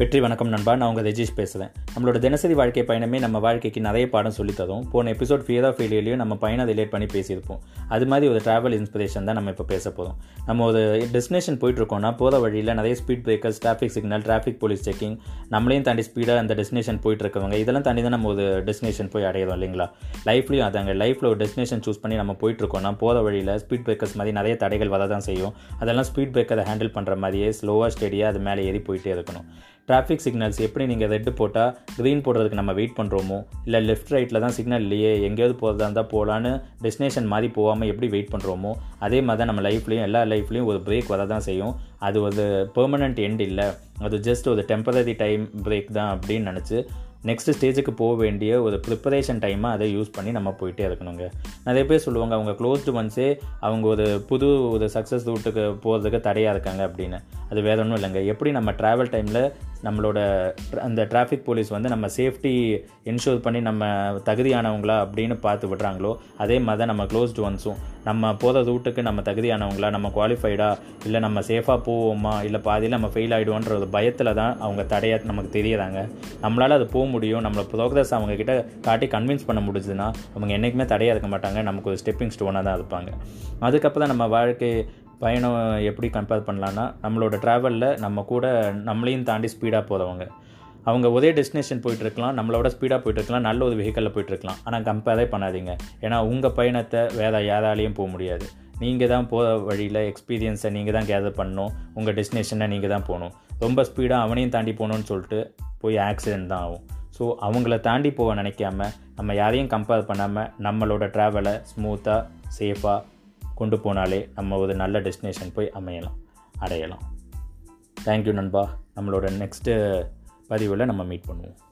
வெற்றி வணக்கம் நண்பா. நான் உங்கள் ரெஜீஷ் பேசுகிறேன் நம்மளோட தினசரி வாழ்க்கை பயணமே நம்ம வாழ்க்கைக்கு நிறைய பாடம் சொல்லி தரும். போன எபிசோட் ஃபியர் ஆஃப் ஃபெயிலியர்லையும் நம்ம பயணம் ரிலேட் பண்ணி பேசியிருப்போம். அது மாதிரி ஒரு ட்ராவல் இன்ஸ்பிரேஷன் தான் நம்ம இப்போ பேச போகிறோம் நம்ம ஒரு டெஸ்டினேஷன் போயிட்டுருக்கோம்னா போகிற வழியில் நிறைய speed breakers traffic signal traffic police checking நம்மளையும் தாண்டி ஸ்பீடாக அந்த டெஸ்டினேஷன் போயிட்டுருக்கவங்க இதெல்லாம் தாண்டி தான் நம்ம ஒரு டெஸ்டினேஷன் போய் அடையிறோம் இல்லைங்களா? லைஃப்லையும் அதாங்க. லைஃப்பில் ஒரு டெஸ்டினேஷன் சூஸ் பண்ணி நம்ம போயிட்டுருக்கோம்னா போகிற வழியில் ஸ்பீட் பிரேக்கர்ஸ் மாதிரி நிறைய தடைகள் வர தான் செய்யும். அதெல்லாம் ஸ்பீட் பிரேக்கரை ஹேண்டில் பண்ணுற மாதிரியே ஸ்லோவாக ஸ்டெடியாக அது மேலே ஏறி போயிட்டே இருக்கணும். டிராஃபிக் சிக்னல்ஸ் எப்படி நீங்கள் ரெட்டு போட்டால் க்ரீன் போடுறதுக்கு நம்ம வெயிட் பண்ணுறோமோ இல்லை லெஃப்ட் ரைட்டில் தான் சிக்னல் இல்லையே எங்கேயாவது போகிறதா இருந்தால் போகலான்னு டெஸ்டினேஷன் மாதிரி போகாமல் எப்படி வெயிட் பண்ணுறோமோ அதே மாதிரி தான் நம்ம லைஃப்லேயும் எல்லா லைஃப்லையும் ஒரு பிரேக் வர தான் செய்யும். அது ஒரு பெர்மனண்ட் எண்ட் இல்லை. அது ஜஸ்ட் ஒரு டெம்பரரி டைம் பிரேக் தான் அப்படின்னு நினச்சி நெக்ஸ்ட் ஸ்டேஜுக்கு போக வேண்டிய ஒரு ப்ரிப்பரேஷன் டைமாக அதை யூஸ் பண்ணி நம்ம போயிட்டே இருக்கணுங்க. நிறைய பேர் சொல்லுவாங்க அவங்க க்ளோஸ்டு ஒன்ஸே அவங்க ஒரு புது ஒரு சக்ஸஸ் ரூட்டுக்கு போகிறதுக்கு தடையாக இருக்காங்க அப்படின்னு. அது வேற ஒன்றும் இல்லைங்க. எப்படி நம்ம ட்ராவல் டைமில் நம்மளோட அந்த டிராஃபிக் போலீஸ் வந்து நம்ம சேஃப்டி என்ஷூர் பண்ணி நம்ம தகுதியானவங்களா அப்படின்னு பார்த்து விடுறாங்களோ அதே மாதிரி தான் நம்ம க்ளோஸ்டு ஒன்ஸும் நம்ம போகிற ரூட்டுக்கு நம்ம தகுதியானவங்களா நம்ம குவாலிஃபைடா இல்லை நம்ம சேஃபாக போவோமா இல்லை பாதியில் நம்ம ஃபெயில் ஆகிடுவோன்ற ஒரு பயத்தில் தான் அவங்க தடையாக நமக்கு தெரியறாங்க நம்மளால் அது போக முடியும். நம்மளை ப்ரோக்ரஸ் அவங்கக்கிட்ட காட்டி கன்வின்ஸ் பண்ண முடிஞ்சுதுன்னா அவங்க என்றைக்குமே தடையாக இருக்க மாட்டாங்க. நமக்கு ஒரு ஸ்டெப்பிங் ஸ்டோனாக தான் இருப்பாங்க. அதுக்கப்புறம் நம்ம வாழ்க்கை பயணம் எப்படி கம்பேர் பண்ணலான்னா நம்மளோட ட்ராவலில் நம்ம கூட நம்மளையும் தாண்டி ஸ்பீடாக போகிறவங்க அவங்க ஒரே டெஸ்டினேஷன் போயிட்டுருக்கலாம் நம்மளோட ஸ்பீடாக போயிட்டுருக்கலாம் நல்ல ஒரு வெஹிக்கலில் போயிட்டுருக்கலாம். ஆனால் கம்பேரே பண்ணாதீங்க. ஏன்னா உங்கள் பயணத்தை வேறு யாராலையும் போக முடியாது. நீங்கள் தான் போகிற வழியில் எக்ஸ்பீரியன்ஸை நீங்கள் தான் கேதர் பண்ணணும். உங்கள் டெஸ்டினேஷனை நீங்கள் தான் போகணும். ரொம்ப ஸ்பீடாக அவனையும் தாண்டி போகணுன்னு சொல்லிட்டு போய் ஆக்சிடென்ட் தான் ஆகும். ஸோ அவங்கள தாண்டி போக நினைக்காம நம்ம யாரையும் கம்பேர் பண்ணாமல் நம்மளோட ட்ராவலை ஸ்மூத்தாக சேஃபாக கொண்டு போனாலே நம்ம ஒரு நல்ல டெஸ்டினேஷன் போய் அமையலாம் அடையலாம். தேங்க்யூ நண்பா. நம்மளோட நெக்ஸ்ட்டு பதிவில் நம்ம மீட் பண்ணுவோம்.